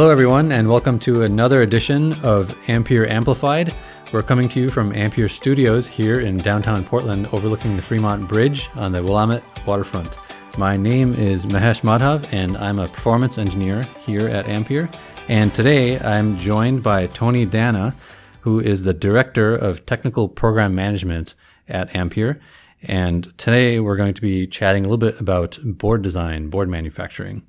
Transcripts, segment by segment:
Hello, everyone, and welcome to another edition of Ampere Amplified. We're coming to you from Ampere Studios here in downtown Portland, overlooking the Fremont Bridge on the Willamette waterfront. My name is Mahesh Madhav, and I'm a performance engineer here at Ampere. And today I'm joined by Tony Dana, who is the Director of Technical Program Management at Ampere. And today we're going to be chatting a little bit about board design, board manufacturing.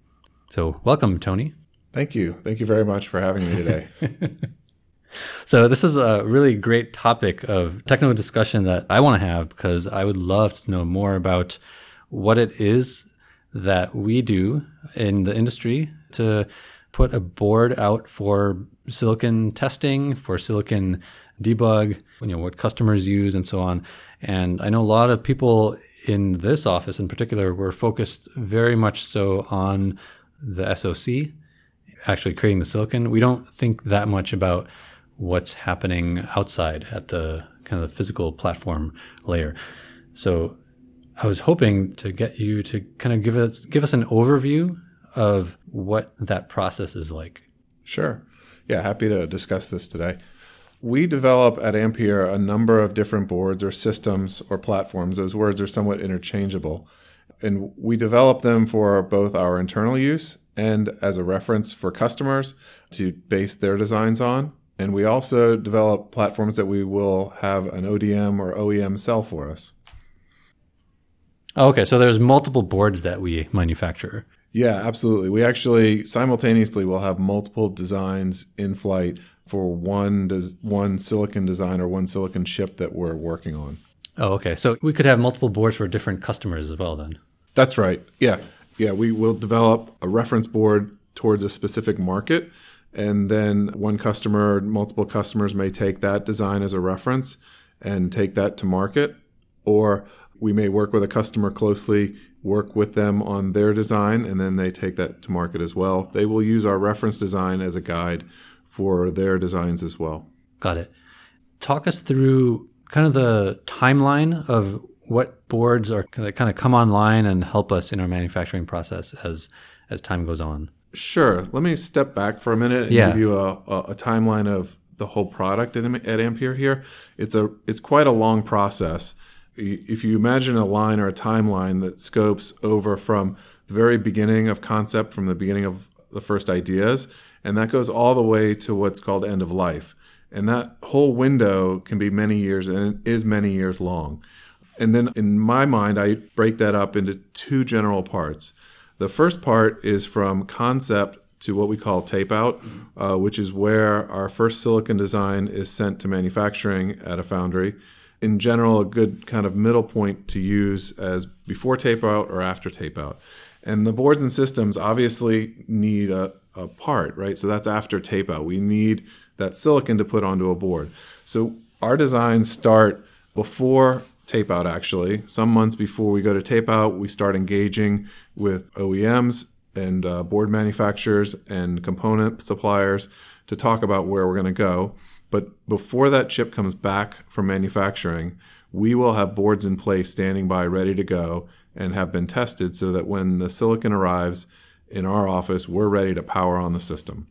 So, welcome, Tony. Thank you. Thank you very much for having me today. so, this is a really great topic of technical discussion that I want to have because I would love to know more about what it is that we do in the industry to put a board out for silicon testing, for silicon debug, you know, what customers use and so on. And I know a lot of people in this office in particular were focused very much so on the SoC, actually creating the silicon. We don't think that much about what's happening outside at the kind of physical platform layer. So I was hoping to get you to kind of give us give us an overview of what that process is like. Sure. Yeah, happy to discuss this today. We develop at Ampere a number of different boards or systems or platforms. Those words are somewhat interchangeable. And we develop them for both our internal use and as a reference for customers to base their designs on. And we also develop platforms that we will have an ODM or OEM sell for us. Okay, so there's multiple boards that we manufacture. Yeah, absolutely. We actually simultaneously will have multiple designs in flight for one des- one silicon design or one silicon chip that we're working on. Oh, okay. So we could have multiple boards for different customers as well then. That's right. Yeah. Yeah, we will develop a reference board towards a specific market and then one customer, multiple customers may take that design as a reference and take that to market or we may work with a customer closely, work with them on their design, and then they take that to market as well. They will use our reference design as a guide for their designs as well. Got it. Talk us through kind of the timeline of what boards are that kind of come online and help us in our manufacturing process as as time goes on. Sure. Let me step back for a minute and yeah. give you a, a, a timeline of the whole product at, at Ampere here. It's a it's quite a long process if you imagine a line or a timeline that scopes over from the very beginning of concept, from the beginning of the first ideas, and that goes all the way to what's called end of life. And that whole window can be many years and it is many years long. And then in my mind, I break that up into two general parts. The first part is from concept to what we call tape out, uh, which is where our first silicon design is sent to manufacturing at a foundry in general a good kind of middle point to use as before tape out or after tape out. And the boards and systems obviously need a, a part, right? So that's after tape out. We need that silicon to put onto a board. So our designs start before tape out, actually. Some months before we go to tape out, we start engaging with OEMs and uh, board manufacturers and component suppliers to talk about where we're going to go. But before that chip comes back from manufacturing, we will have boards in place standing by ready to go and have been tested so that when the silicon arrives in our office, we're ready to power on the system.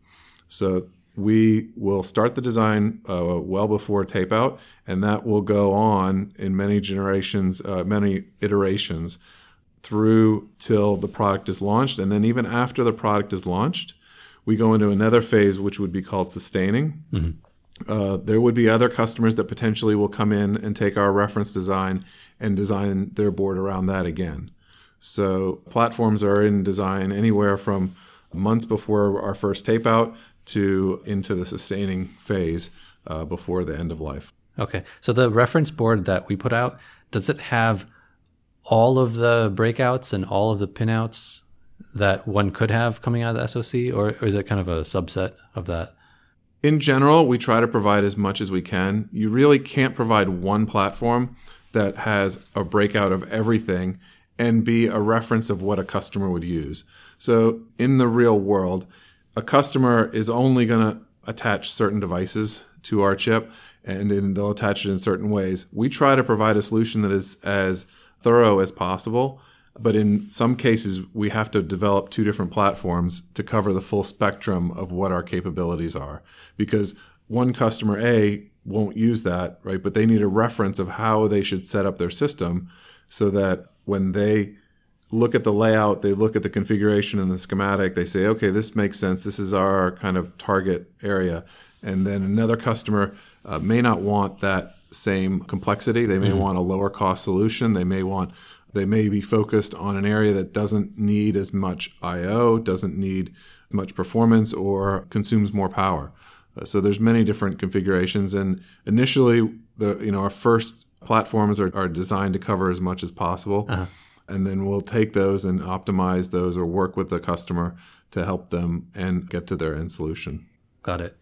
So we will start the design uh, well before tape out, and that will go on in many generations, uh, many iterations through till the product is launched. And then even after the product is launched, we go into another phase which would be called sustaining. Mm-hmm uh, there would be other customers that potentially will come in and take our reference design and design their board around that again. So platforms are in design anywhere from months before our first tape out to into the sustaining phase uh, before the end of life. Okay. So the reference board that we put out, does it have all of the breakouts and all of the pinouts that one could have coming out of the SoC, or is it kind of a subset of that? in general, we try to provide as much as we can. You really can't provide one platform that has a breakout of everything and be a reference of what a customer would use. So, in the real world, a customer is only going to attach certain devices to our chip and they'll attach it in certain ways. We try to provide a solution that is as thorough as possible But in some cases, we have to develop two different platforms to cover the full spectrum of what our capabilities are. Because one customer A won't use that, right? But they need a reference of how they should set up their system so that when they look at the layout, they look at the configuration and the schematic, they say, okay, this makes sense. This is our kind of target area. And then another customer uh, may not want that same complexity. They may mm-hmm. want a lower cost solution. They may want they may be focused on an area that doesn't need as much I/O, doesn't need much performance, or consumes more power. Uh, so there's many different configurations, and initially, the you know our first platforms are, are designed to cover as much as possible, uh-huh. And then we'll take those and optimize those, or work with the customer to help them and get to their end solution. Got it.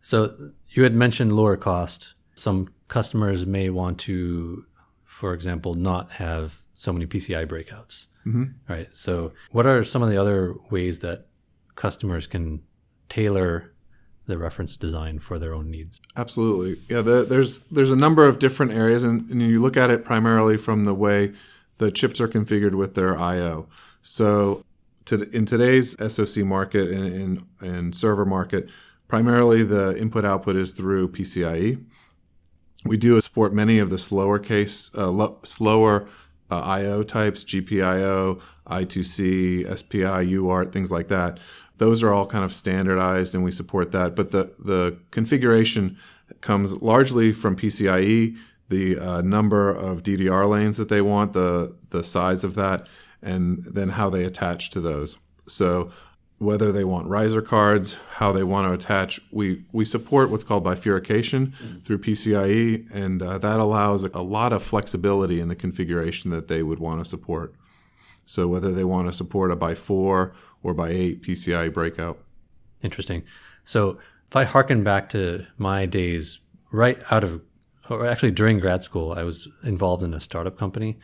So you had mentioned lower cost. Some customers may want to, for example, not have so many PCI breakouts. Mm-hmm. Right. So, what are some of the other ways that customers can tailor the reference design for their own needs? Absolutely. Yeah. The, there's there's a number of different areas, and, and you look at it primarily from the way the chips are configured with their I/O. So, to, in today's SoC market and, and, and server market, primarily the input output is through PCIe. We do support many of the slower case, uh, lo- slower uh, I/O types, GPIO, I2C, SPI, UART, things like that. Those are all kind of standardized, and we support that. But the the configuration comes largely from PCIe, the uh, number of DDR lanes that they want, the the size of that, and then how they attach to those. So whether they want riser cards, how they want to attach. We we support what's called bifurcation mm-hmm. through PCIe, and uh, that allows a lot of flexibility in the configuration that they would want to support. So whether they want to support a by four or by eight PCIe breakout. Interesting. So if I harken back to my days, right out of, or actually during grad school, I was involved in a startup company,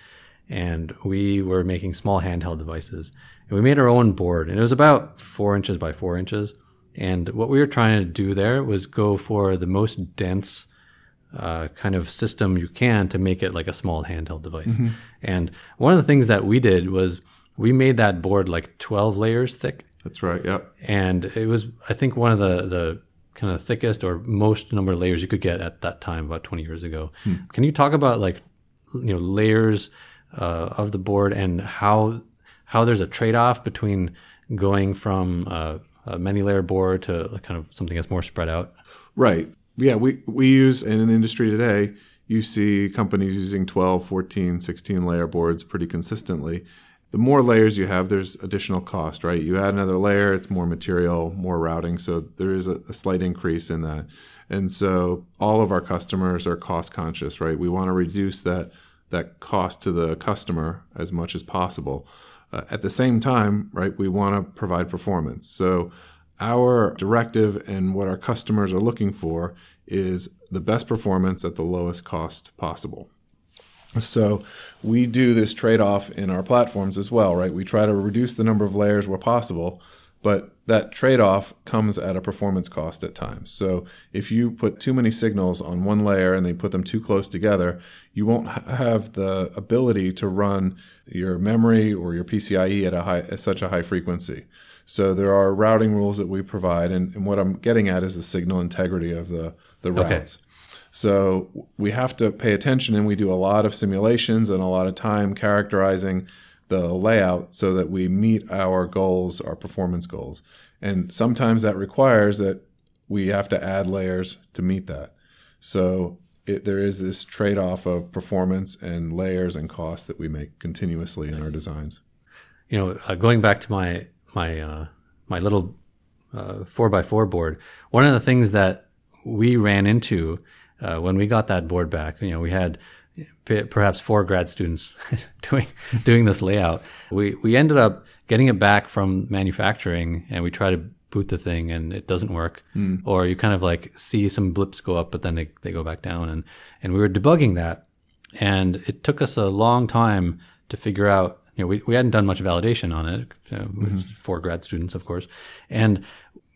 and we were making small handheld devices and we made our own board, and it was about four inches by four inches. And what we were trying to do there was go for the most dense uh, kind of system you can to make it like a small handheld device. Mm-hmm. And one of the things that we did was we made that board like 12 layers thick. That's right. Yep. And it was, I think, one of the, the kind of thickest or most number of layers you could get at that time, about 20 years ago. Hmm. Can you talk about like, you know, layers uh, of the board and how how there's a trade off between going from a, a many layer board to kind of something that's more spread out. Right. Yeah. We, we use in the industry today, you see companies using 12, 14, 16 layer boards pretty consistently. The more layers you have, there's additional cost, right? You add another layer, it's more material, more routing. So there is a, a slight increase in that. And so all of our customers are cost conscious, right? We want to reduce that that cost to the customer as much as possible. Uh, at the same time, right, we want to provide performance. So our directive and what our customers are looking for is the best performance at the lowest cost possible. So we do this trade off in our platforms as well, right? We try to reduce the number of layers where possible, but that trade off comes at a performance cost at times. So if you put too many signals on one layer and they put them too close together, you won't have the ability to run your memory or your PCIe at a high at such a high frequency. So there are routing rules that we provide, and, and what I'm getting at is the signal integrity of the the routes. Okay. So we have to pay attention, and we do a lot of simulations and a lot of time characterizing the layout so that we meet our goals, our performance goals. And sometimes that requires that we have to add layers to meet that. So it, there is this trade off of performance and layers and cost that we make continuously in our designs. You know, uh, going back to my my uh, my little uh, four by four board, one of the things that we ran into uh, when we got that board back, you know, we had perhaps four grad students doing doing this layout. We we ended up getting it back from manufacturing, and we try to boot the thing, and it doesn't work. Mm. Or you kind of like see some blips go up, but then they they go back down, and and we were debugging that, and it took us a long time to figure out. You know, we, we hadn't done much validation on it. mm-hmm. Four grad students, of course, and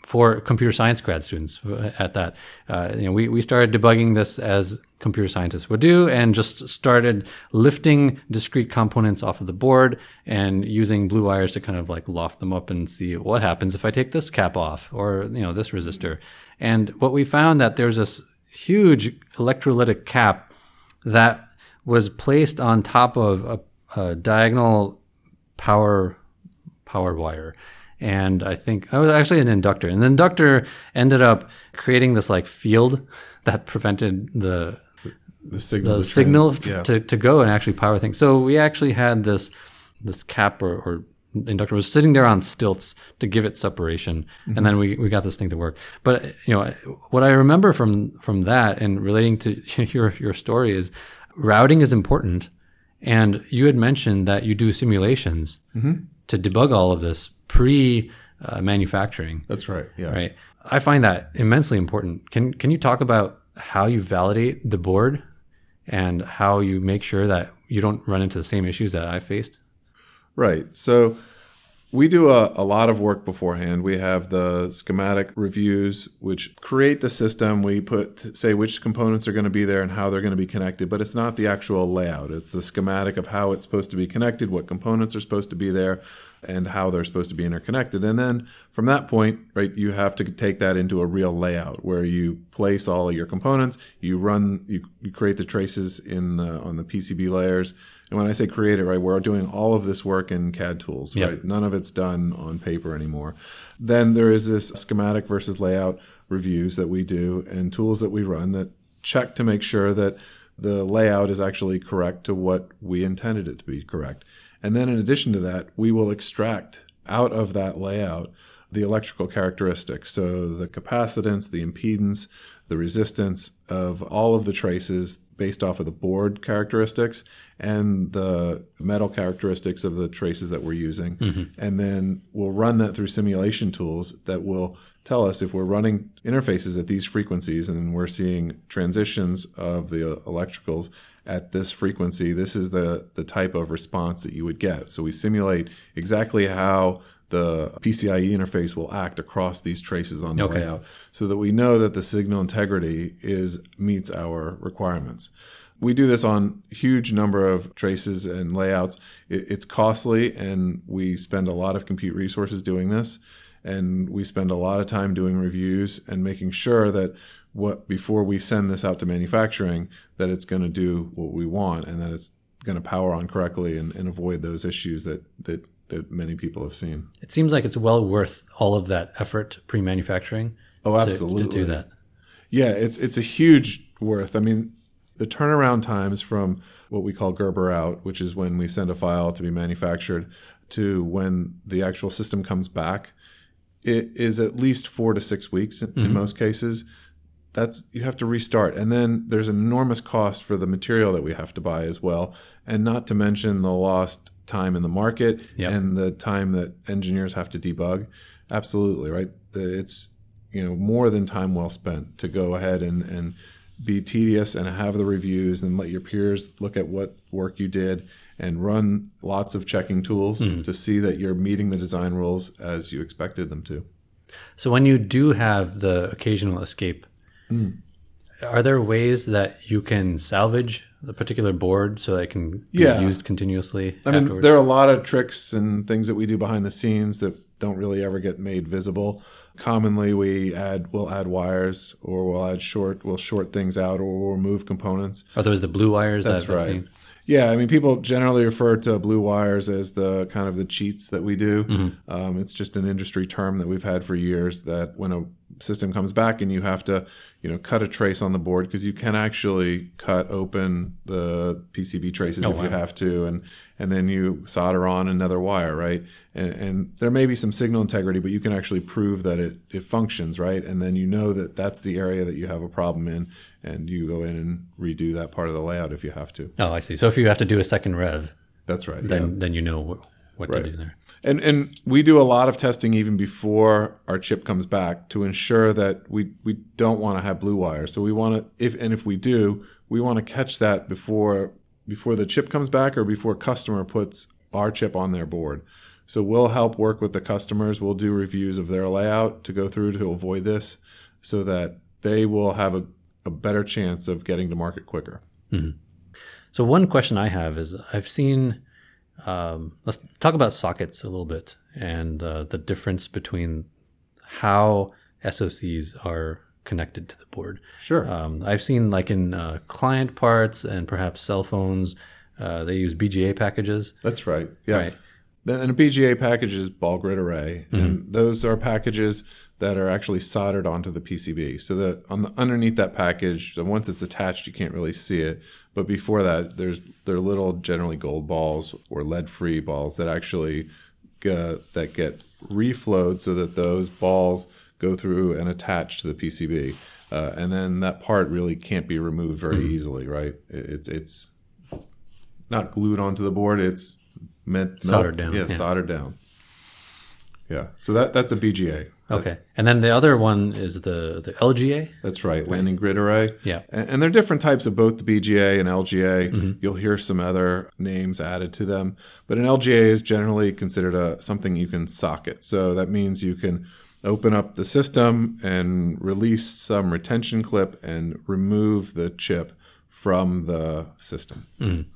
for computer science grad students at that. Uh, you know, we, we started debugging this as computer scientists would do and just started lifting discrete components off of the board and using blue wires to kind of like loft them up and see what happens if I take this cap off or, you know, this resistor. And what we found that there's this huge electrolytic cap that was placed on top of a, a diagonal power power wire and I think I was actually an inductor. And the inductor ended up creating this like field that prevented the the signal, the signal yeah. to, to go and actually power things. So we actually had this this cap or, or inductor was sitting there on stilts to give it separation, mm-hmm. and then we, we got this thing to work. But you know what I remember from from that and relating to your your story is routing is important. And you had mentioned that you do simulations mm-hmm. to debug all of this pre uh, manufacturing. That's right. Yeah. Right. I find that immensely important. Can Can you talk about how you validate the board and how you make sure that you don't run into the same issues that I faced? Right. So we do a, a, lot of work beforehand. We have the schematic reviews, which create the system. We put say which components are going to be there and how they're going to be connected, but it's not the actual layout. It's the schematic of how it's supposed to be connected, what components are supposed to be there, and how they're supposed to be interconnected. And then from that point, right, you have to take that into a real layout where you place all of your components, you run, you, you create the traces in the on the PCB layers and when I say create it, right, we're doing all of this work in CAD tools, yep. right? None of it's done on paper anymore. Then there is this schematic versus layout reviews that we do and tools that we run that check to make sure that the layout is actually correct to what we intended it to be correct. And then in addition to that, we will extract out of that layout the electrical characteristics. So the capacitance, the impedance, the resistance of all of the traces based off of the board characteristics and the metal characteristics of the traces that we're using. Mm-hmm. And then we'll run that through simulation tools that will tell us if we're running interfaces at these frequencies and we're seeing transitions of the electricals at this frequency, this is the, the type of response that you would get. So we simulate exactly how the PCIe interface will act across these traces on the okay. layout so that we know that the signal integrity is meets our requirements. We do this on huge number of traces and layouts. It, it's costly and we spend a lot of compute resources doing this and we spend a lot of time doing reviews and making sure that what before we send this out to manufacturing that it's going to do what we want and that it's going to power on correctly and, and avoid those issues that that that many people have seen. It seems like it's well worth all of that effort pre-manufacturing. Oh, absolutely. To, to do that. Yeah, it's it's a huge worth. I mean, the turnaround times from what we call Gerber out, which is when we send a file to be manufactured, to when the actual system comes back, it is at least four to six weeks in, mm-hmm. in most cases. That's you have to restart, and then there's an enormous cost for the material that we have to buy as well, and not to mention the lost time in the market yep. and the time that engineers have to debug. Absolutely, right? It's you know more than time well spent to go ahead and and be tedious and have the reviews and let your peers look at what work you did and run lots of checking tools mm. to see that you're meeting the design rules as you expected them to. So when you do have the occasional escape, mm. are there ways that you can salvage the particular board so that it can be yeah. used continuously? I mean, there are a lot of tricks and things that we do behind the scenes that don't really ever get made visible. Commonly, we add we'll add wires or we'll add short we'll short things out or we'll remove components. Are those the blue wires? That's that right. Yeah, I mean, people generally refer to blue wires as the kind of the cheats that we do. Mm-hmm. Um, it's just an industry term that we've had for years. That when a system comes back and you have to, you know, cut a trace on the board because you can actually cut open the PCB traces oh, if wow. you have to, and and then you solder on another wire, right? And, and, there may be some signal integrity, but you can actually prove that it it functions, right? And then you know that that's the area that you have a problem in, and you go in and redo that part of the layout if you have to. Oh, I see. So if you have to do a second rev, that's right. Then yeah. then you know what right. to do there. And and we do a lot of testing even before our chip comes back to ensure that we we don't want to have blue wire. So we want to if and if we do, we want to catch that before before the chip comes back or before customer puts our chip on their board. So we'll help work with the customers. We'll do reviews of their layout to go through to avoid this so that they will have a, a better chance of getting to market quicker. Mm-hmm. So one question I have is I've seen um, let's talk about sockets a little bit and uh, the difference between how SOCs are connected to the board. Sure. Um, I've seen like in uh, client parts and perhaps cell phones, uh, they use BGA packages. That's right. Yeah. Right. And a BGA package is ball grid array, mm-hmm. and those are packages that are actually soldered onto the PCB. So that on the underneath that package, once it's attached, you can't really see it. But before that, there's they're little, generally gold balls or lead-free balls that actually uh, that get reflowed so that those balls go through and attach to the PCB, uh, and then that part really can't be removed very mm-hmm. easily, right? It's it's not glued onto the board; it's meant soldered down. Yeah, yeah, soldered down. Yeah, so that that's a BGA. Okay, and then the other one is the the LGA. That's right, landing grid array. Yeah, and, and there are different types of both the BGA and LGA. Mm-hmm. You'll hear some other names added to them, but an LGA is generally considered a something you can socket. So that means you can open up the system and release some retention clip and remove the chip from the system. Mm.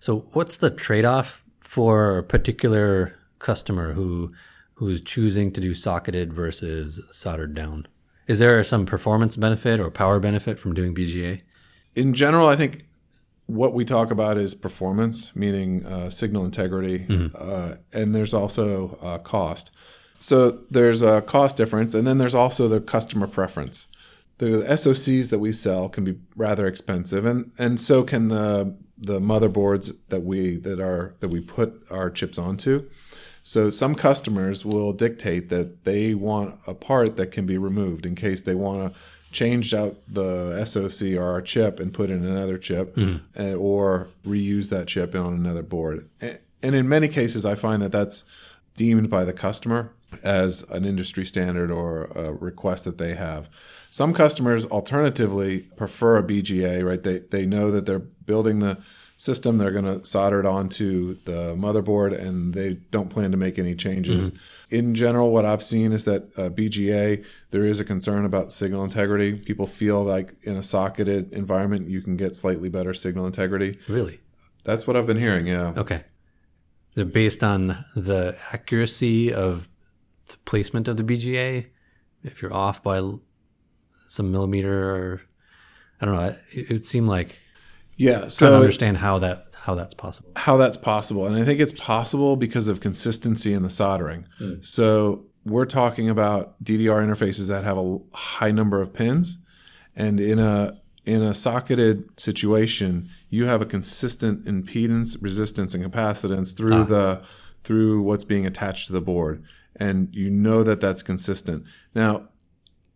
So, what's the trade off for a particular customer who who's choosing to do socketed versus soldered down? Is there some performance benefit or power benefit from doing BGA? In general, I think what we talk about is performance, meaning uh, signal integrity, mm-hmm. uh, and there's also uh, cost. So there's a cost difference, and then there's also the customer preference. The SoCs that we sell can be rather expensive, and, and so can the the motherboards that we that are that we put our chips onto. So some customers will dictate that they want a part that can be removed in case they want to change out the SoC or our chip and put in another chip, mm. and, or reuse that chip on another board. And in many cases, I find that that's deemed by the customer as an industry standard or a request that they have. Some customers alternatively prefer a BGA, right? They they know that they're building the system, they're going to solder it onto the motherboard and they don't plan to make any changes. Mm-hmm. In general, what I've seen is that uh, BGA, there is a concern about signal integrity. People feel like in a socketed environment, you can get slightly better signal integrity. Really? That's what I've been hearing, yeah. Okay. It based on the accuracy of the placement of the BGA. If you're off by some millimeter, or I don't know, it, would seem like yeah. So trying to understand it, how that how that's possible. How that's possible, and I think it's possible because of consistency in the soldering. Mm. So we're talking about DDR interfaces that have a high number of pins, and in a in a socketed situation, you have a consistent impedance, resistance, and capacitance through ah. the through what's being attached to the board and you know that that's consistent. Now,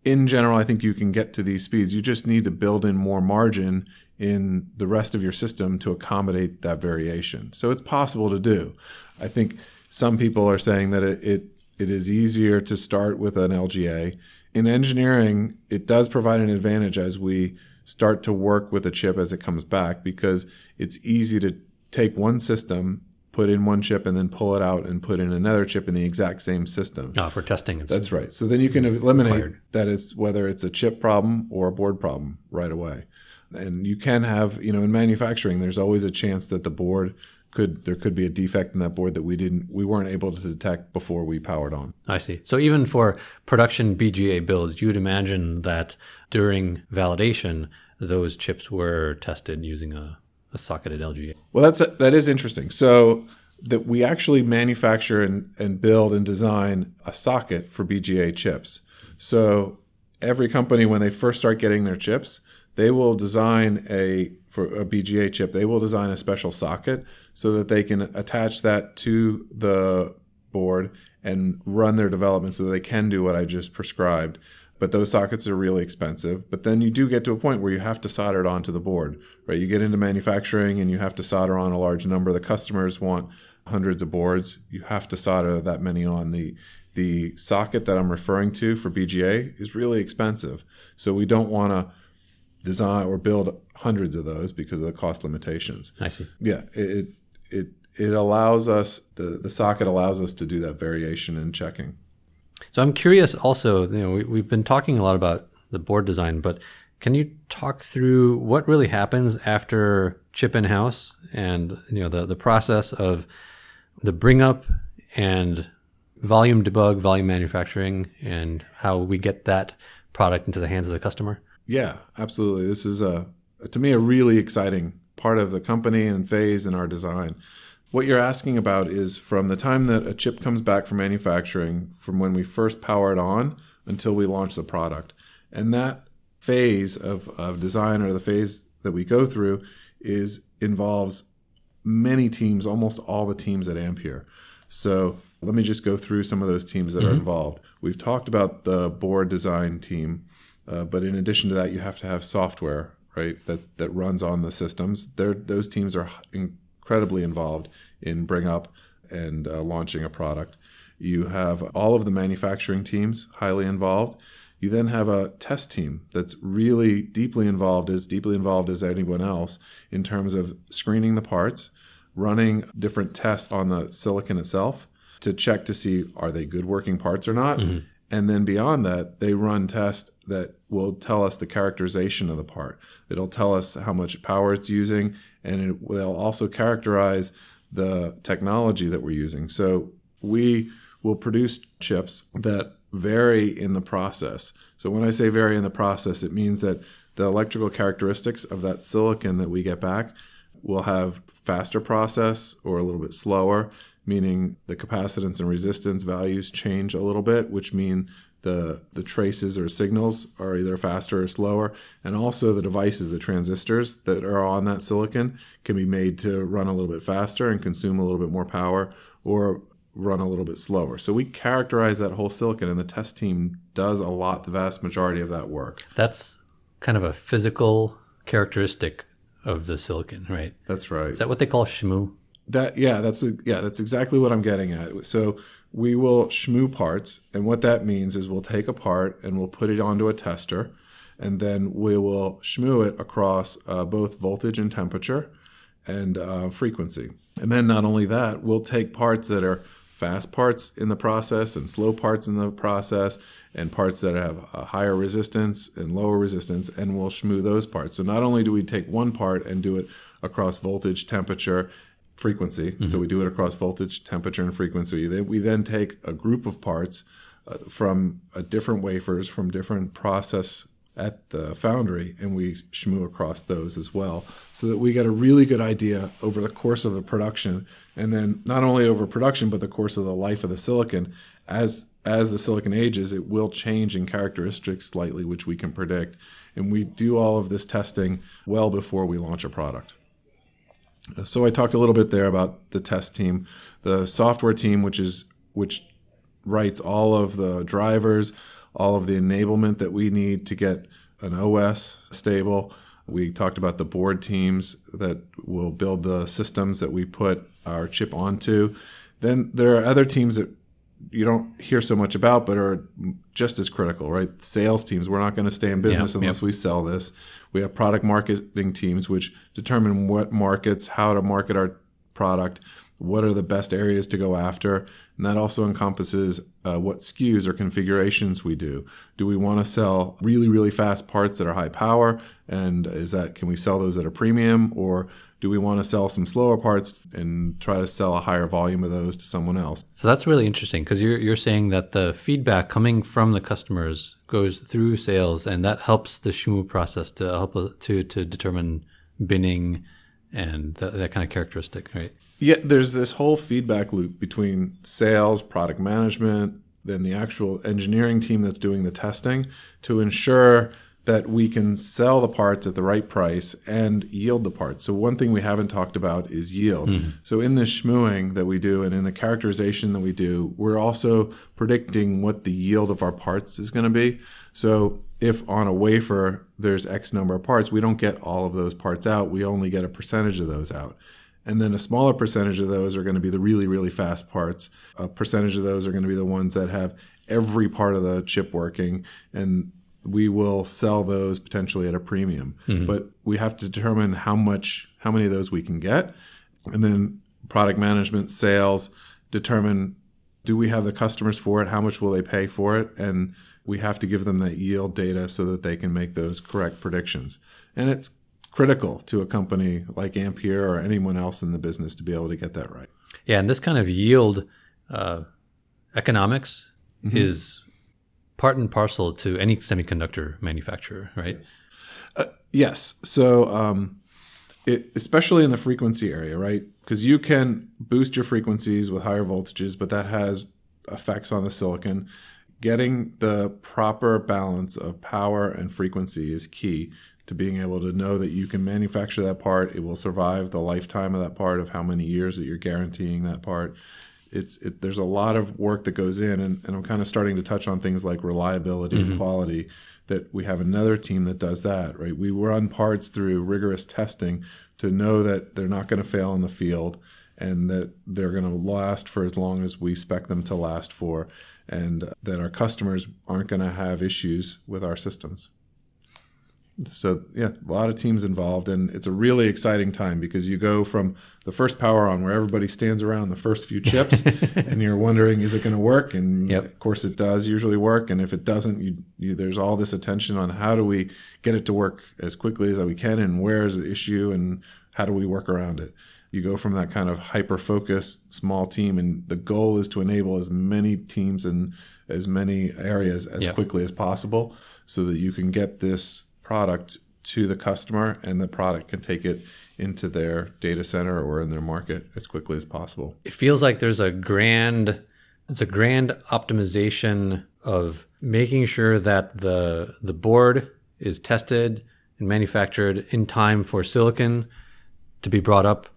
in general, I think you can get to these speeds. You just need to build in more margin in the rest of your system to accommodate that variation. So it's possible to do. I think some people are saying that it, it, it is easier to start with an LGA. In engineering, it does provide an advantage as we start to work with a chip as it comes back because it's easy to take one system put in one chip and then pull it out and put in another chip in the exact same system. Oh, for testing. That's right. So then you can eliminate required. that is whether it's a chip problem or a board problem right away. And you can have, you know, in manufacturing, there's always a chance that the board could there could be a defect in that board that we didn't we weren't able to detect before we powered on. I see. So even for production BGA builds, you would imagine that during validation those chips were tested using a a socketed LGA. Well, that's that is interesting. So that we actually manufacture and, and build and design a socket for BGA chips. So every company, when they first start getting their chips, they will design a for a BGA chip. They will design a special socket so that they can attach that to the board and run their development so that they can do what I just prescribed but those sockets are really expensive. But then you do get to a point where you have to solder it onto the board, right? You get into manufacturing and you have to solder on a large number. The customers want hundreds of boards. You have to solder that many on. The the socket that I'm referring to for BGA is really expensive. So we don't want to design or build hundreds of those because of the cost limitations. I see. Yeah, it it it allows us the the socket allows us to do that variation in checking. So I'm curious. Also, you know, we, we've been talking a lot about the board design, but can you talk through what really happens after chip in house and you know the the process of the bring up and volume debug, volume manufacturing, and how we get that product into the hands of the customer? Yeah, absolutely. This is a to me a really exciting part of the company and phase in our design. What you're asking about is from the time that a chip comes back from manufacturing, from when we first power it on until we launch the product. And that phase of, of design or the phase that we go through is involves many teams, almost all the teams at Ampere. So let me just go through some of those teams that mm-hmm. are involved. We've talked about the board design team, uh, but in addition to that, you have to have software, right? That that runs on the systems. Those teams are incredibly involved in bring up and uh, launching a product. You have all of the manufacturing teams highly involved. You then have a test team that's really deeply involved, as deeply involved as anyone else, in terms of screening the parts, running different tests on the silicon itself to check to see are they good working parts or not. Mm-hmm. And then beyond that, they run tests that will tell us the characterization of the part. It'll tell us how much power it's using, and it will also characterize the technology that we're using. So we will produce chips that vary in the process. So when I say vary in the process, it means that the electrical characteristics of that silicon that we get back will have faster process or a little bit slower, meaning the capacitance and resistance values change a little bit, which mean the the traces or signals are either faster or slower, and also the devices, the transistors that are on that silicon, can be made to run a little bit faster and consume a little bit more power, or run a little bit slower. So we characterize that whole silicon, and the test team does a lot, the vast majority of that work. That's kind of a physical characteristic of the silicon, right? That's right. Is that what they call shmoo? That yeah, that's yeah, that's exactly what I'm getting at. So we will shmoo parts, and what that means is we'll take a part and we'll put it onto a tester, and then we will shmoo it across uh, both voltage and temperature and uh, frequency. And then not only that, we'll take parts that are fast parts in the process and slow parts in the process and parts that have a higher resistance and lower resistance and we'll shmoo those parts. So not only do we take one part and do it across voltage, temperature, frequency. Mm-hmm. So we do it across voltage, temperature, and frequency. We then take a group of parts uh, from uh, different wafers from different process at the foundry and we shmoo across those as well so that we get a really good idea over the course of the production and then not only over production but the course of the life of the silicon as as the silicon ages it will change in characteristics slightly which we can predict and we do all of this testing well before we launch a product so I talked a little bit there about the test team, the software team, which is which writes all of the drivers, all of the enablement that we need to get an OS stable. We talked about the board teams that will build the systems that we put our chip onto. Then there are other teams that you don't hear so much about, but are just as critical, right? Sales teams. We're not going to stay in business unless we sell this. We have product marketing teams, which determine what markets, how to market our product, what are the best areas to go after, and that also encompasses uh, what SKUs or configurations we do. Do we want to sell really, really fast parts that are high power, and is that can we sell those at a premium, or do we want to sell some slower parts and try to sell a higher volume of those to someone else? So that's really interesting because you're you're saying that the feedback coming from the customers goes through sales, and that helps the shmoo process to help to to determine binning and that, that kind of characteristic, right? Yeah, there's this whole feedback loop between sales, product management, then the actual engineering team that's doing the testing to ensure that we can sell the parts at the right price and yield the parts. So one thing we haven't talked about is yield. Mm-hmm. So in the shmooing that we do and in the characterization that we do, we're also predicting what the yield of our parts is going to be. So if on a wafer there's X number of parts, we don't get all of those parts out. We only get a percentage of those out. And then a smaller percentage of those are going to be the really, really fast parts. A percentage of those are going to be the ones that have every part of the chip working. And we will sell those potentially at a premium. Mm-hmm. But we have to determine how much, how many of those we can get. And then product management, sales determine do we have the customers for it? How much will they pay for it? And we have to give them that yield data so that they can make those correct predictions. And it's critical to a company like Ampere or anyone else in the business to be able to get that right. Yeah, and this kind of yield uh, economics mm-hmm. is part and parcel to any semiconductor manufacturer, right? Uh, yes. So, um, it, especially in the frequency area, right? Because you can boost your frequencies with higher voltages, but that has effects on the silicon. Getting the proper balance of power and frequency is key to being able to know that you can manufacture that part. It will survive the lifetime of that part of how many years that you're guaranteeing that part. It's it, there's a lot of work that goes in, and, and I'm kind of starting to touch on things like reliability mm-hmm. and quality. That we have another team that does that, right? We run parts through rigorous testing to know that they're not going to fail in the field and that they're going to last for as long as we expect them to last for, and that our customers aren't going to have issues with our systems so yeah, a lot of teams involved, and it's a really exciting time because you go from the first power on where everybody stands around the first few chips, and you're wondering is it going to work, and yep. of course it does usually work, and if it doesn't, you, you, there's all this attention on how do we get it to work as quickly as we can, and where is the issue, and how do we work around it. You go from that kind of hyper focused small team, and the goal is to enable as many teams in as many areas as yep. quickly as possible, so that you can get this product to the customer and the product can take it into their data center or in their market as quickly as possible. It feels like there's a grand it's a grand optimization of making sure that the the board is tested and manufactured in time for silicon to be brought up,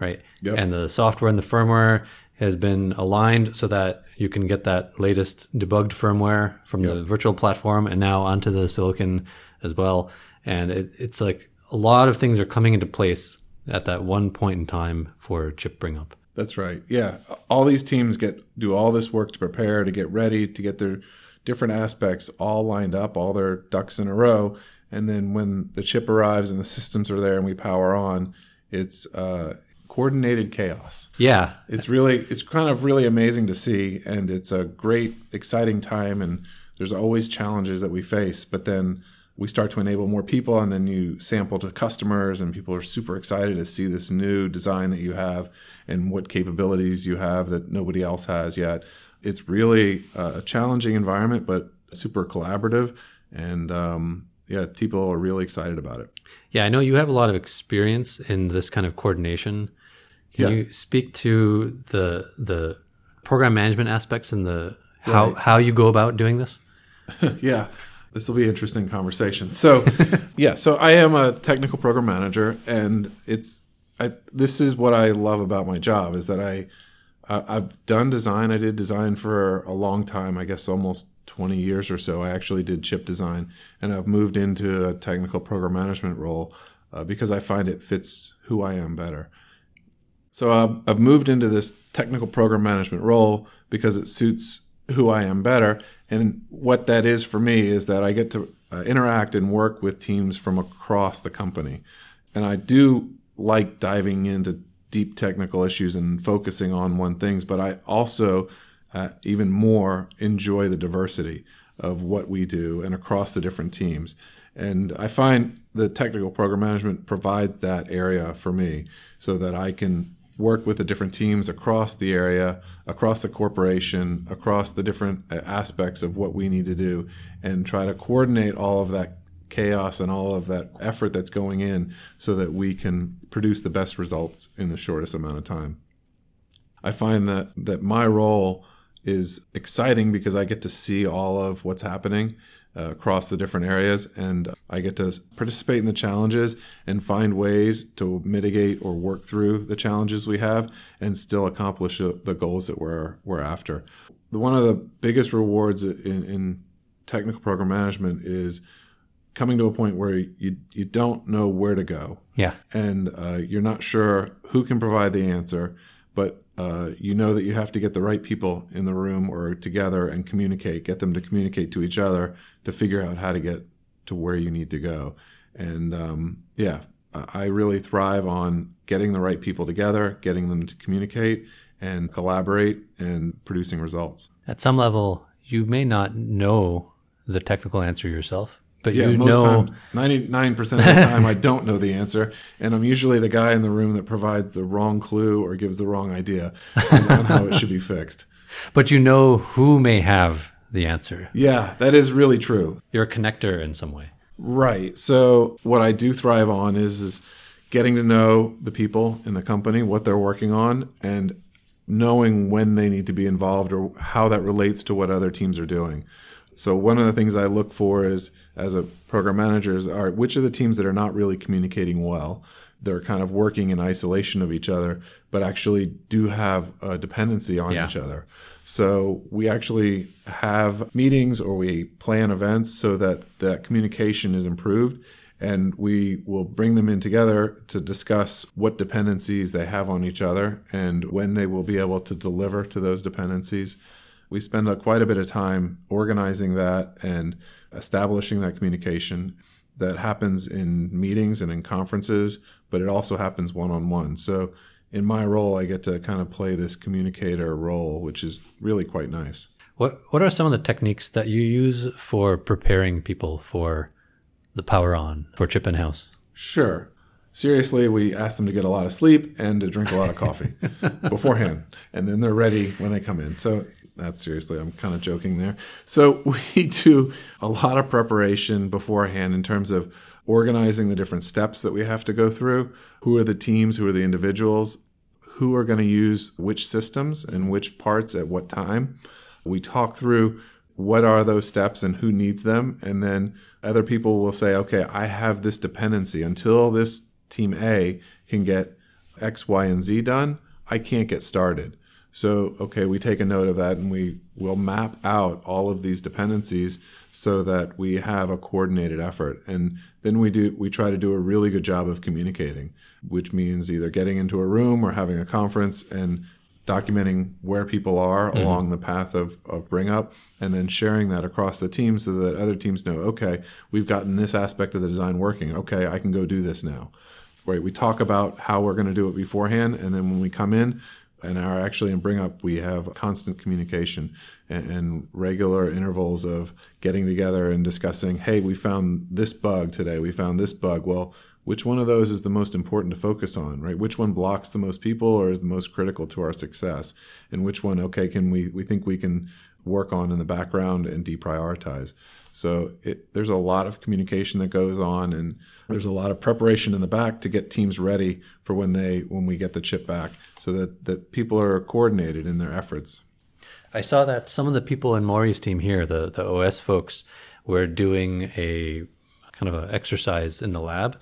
right? Yep. And the software and the firmware has been aligned so that you can get that latest debugged firmware from yep. the virtual platform and now onto the silicon as well. And it, it's like a lot of things are coming into place at that one point in time for chip bring up. That's right. Yeah. All these teams get do all this work to prepare, to get ready, to get their different aspects all lined up, all their ducks in a row. And then when the chip arrives and the systems are there and we power on, it's uh, coordinated chaos. Yeah. It's really, it's kind of really amazing to see. And it's a great, exciting time. And there's always challenges that we face. But then we start to enable more people and then you sample to customers and people are super excited to see this new design that you have and what capabilities you have that nobody else has yet. It's really a challenging environment but super collaborative and um, yeah people are really excited about it. Yeah i know you have a lot of experience in this kind of coordination. Can yeah. you speak to the the program management aspects and the how right. how you go about doing this? Yeah this will be an interesting conversation. So, yeah, so I am a technical program manager, and it's I, this is what I love about my job is that I I've done design. I did design for a long time. I guess almost 20 years or so. I actually did chip design, and I've moved into a technical program management role uh, because I find it fits who I am better. So uh, I've moved into this technical program management role because it suits who I am better. And what that is for me is that I get to uh, interact and work with teams from across the company. And I do like diving into deep technical issues and focusing on one things, but I also uh, even more enjoy the diversity of what we do and across the different teams. And I find the technical program management provides that area for me so that I can work with the different teams across the area, across the corporation, across the different uh, aspects of what we need to do, and try to coordinate all of that chaos and all of that effort that's going in so that we can produce the best results in the shortest amount of time. I find that that my role is exciting because I get to see all of what's happening uh, across the different areas. And I get to participate in the challenges and find ways to mitigate or work through the challenges we have and still accomplish the goals that we're, we're after. One of the biggest rewards in, in technical program management is coming to a point where you, you don't know where to go. Yeah. And uh, you're not sure who can provide the answer, but uh, you know that you have to get the right people in the room or together and communicate, get them to communicate to each other to figure out how to get to where you need to go. And um, yeah, I really thrive on getting the right people together, getting them to communicate and collaborate and producing results. At some level, you may not know the technical answer yourself, but yeah, you most know times, 99% of the time, I don't know the answer. And I'm usually the guy in the room that provides the wrong clue or gives the wrong idea on, on how it should be fixed. But you know who may have the answer. Yeah, that is really true. You're a connector in some way. Right. So what I do thrive on is, is getting to know the people in the company, what they're working on, and knowing when they need to be involved or how that relates to what other teams are doing. So one of the things I look for is as a program manager is are which are the teams that are not really communicating well. They're kind of working in isolation of each other, but actually do have a dependency on Yeah. each other. So we actually have meetings or we plan events so that that communication is improved and we will bring them in together to discuss what dependencies they have on each other and when they will be able to deliver to those dependencies. We spend a, quite a bit of time organizing that and establishing that communication that happens in meetings and in conferences, but it also happens one on one. So, in my role, I get to kind of play this communicator role, which is really quite nice. What What are some of the techniques that you use for preparing people for the power on for Chip and House? Sure. Seriously, we ask them to get a lot of sleep and to drink a lot of coffee beforehand, and then they're ready when they come in. So that's seriously, I'm kind of joking there. So we do a lot of preparation beforehand in terms of organizing the different steps that we have to go through. Who are the teams? Who are the individuals? Who are going to use which systems and which parts at what time? We talk through what are those steps and who needs them. And then other people will say, okay, I have this dependency. Until this team A can get X, Y, and Z done, I can't get started. So, okay, we take a note of that and we will map out all of these dependencies so that we have a coordinated effort. And then we do we try to do a really good job of communicating, which means either getting into a room or having a conference and documenting where people are mm-hmm. along the path of, of bring up and then sharing that across the team so that other teams know okay we've gotten this aspect of the design working. Okay i can go do this now. Right we talk about how we're going to do it beforehand and then when we come in and are actually in bring up we have constant communication and, and regular intervals of getting together and discussing hey we found this bug today. We found this bug. Well which one of those is the most important to focus on right? Which one blocks the most people or is the most critical to our success? And which one okay can we we think we can work on in the background and deprioritize so it, there's a lot of communication that goes on and there's a lot of preparation in the back to get teams ready for when they when we get the chip back so that that people are coordinated in their efforts I saw that some of the people in Maury's team here, the the OS folks, were doing a kind of an exercise in the lab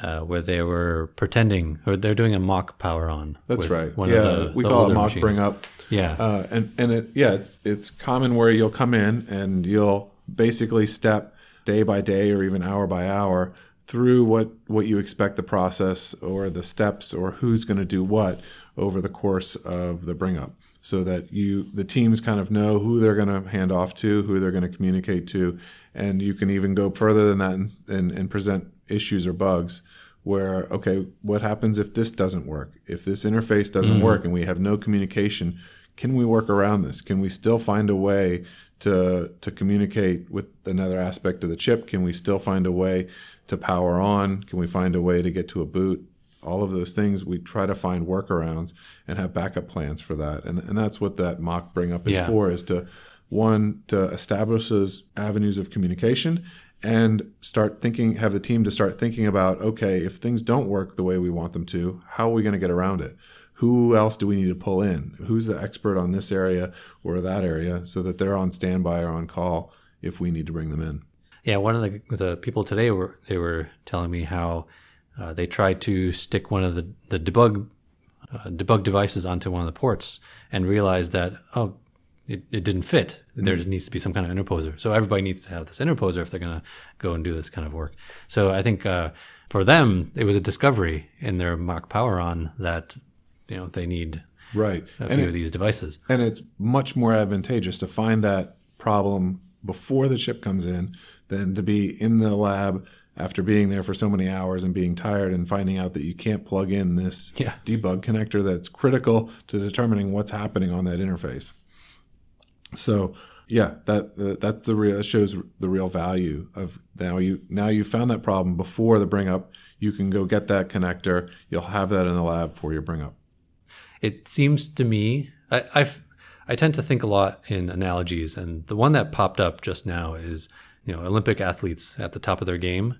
uh, where they were pretending, or they're doing a mock power on. That's right. One yeah, of the, we the call it mock machines. bring up. Yeah. Uh, and and it yeah, it's it's common where you'll come in and you'll basically step day by day or even hour by hour through what what you expect the process or the steps or who's going to do what over the course of the bring up so that you the teams kind of know who they're going to hand off to who they're going to communicate to and you can even go further than that and, and, and present issues or bugs where okay what happens if this doesn't work? If this interface doesn't work and we have no communication can we work around this? Can we still find a way to to communicate with another aspect of the chip? Can we still find a way to power on? Can we find a way to get to a boot? All of those things we try to find workarounds and have backup plans for that. And, and that's what that mock bring up is Yeah. for is to one to establish those avenues of communication and start thinking have the team to start thinking about okay if things don't work the way we want them to how are we going to get around it who else do we need to pull in who's the expert on this area or that area so that they're on standby or on call if we need to bring them in Yeah, one of the the people today were they were telling me how uh, they tried to stick one of the the debug uh, debug devices onto one of the ports and realized that oh it, it didn't fit. There needs to be some kind of interposer. So everybody needs to have this interposer if they're going to go and do this kind of work. So I think uh, for them it was a discovery in their mock power on that you know they need right a few it- of these devices. And it's much more advantageous to find that problem before the chip comes in than to be in the lab after being there for so many hours and being tired and finding out that you can't plug in this yeah. debug connector that's critical to determining what's happening on that interface. So yeah, that that's the real that shows the real value of now you now you found that problem before the bring up. You can go get that connector. You'll have that in the lab for your bring up. It seems to me I, I've I tend to think a lot in analogies, and the one that popped up just now is you know Olympic athletes at the top of their game.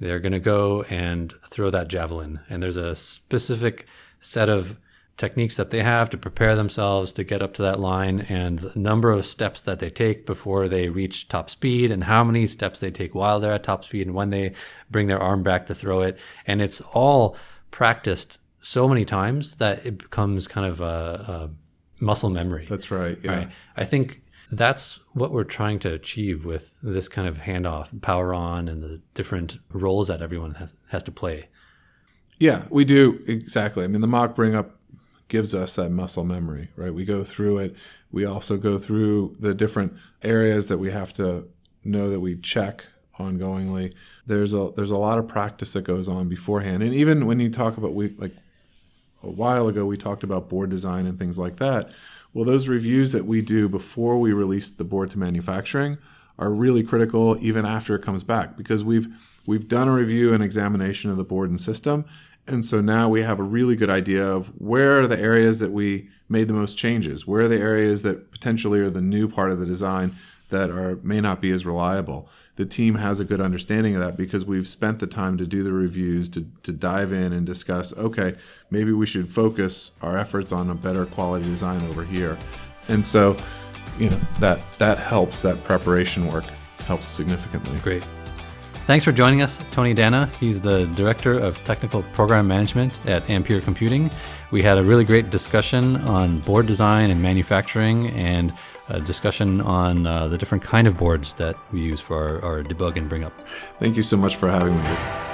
They're going to go and throw that javelin, and there's a specific set of techniques that they have to prepare themselves to get up to that line and the number of steps that they take before they reach top speed and how many steps they take while they're at top speed and when they bring their arm back to throw it and it's all practiced so many times that it becomes kind of a, a muscle memory that's right yeah right? i think that's what we're trying to achieve with this kind of handoff, power on, and the different roles that everyone has, has to play. Yeah, we do exactly. I mean, the mock bring up gives us that muscle memory, right? We go through it. We also go through the different areas that we have to know that we check ongoingly. There's a there's a lot of practice that goes on beforehand, and even when you talk about we like a while ago we talked about board design and things like that. Well, those reviews that we do before we release the board to manufacturing are really critical even after it comes back because we've we've done a review and examination of the board and system. And so now we have a really good idea of where are the areas that we made the most changes? Where are the areas that potentially are the new part of the design that are may not be as reliable the team has a good understanding of that because we've spent the time to do the reviews to, to dive in and discuss okay maybe we should focus our efforts on a better quality design over here. And so you know that that helps that preparation work helps significantly. Great. Thanks for joining us tony danna he's the director of technical program management at ampere computing. We had a really great discussion on board design and manufacturing and a discussion on uh, the different kind of boards that we use for our, our debug and bring up. Thank you so much for having me.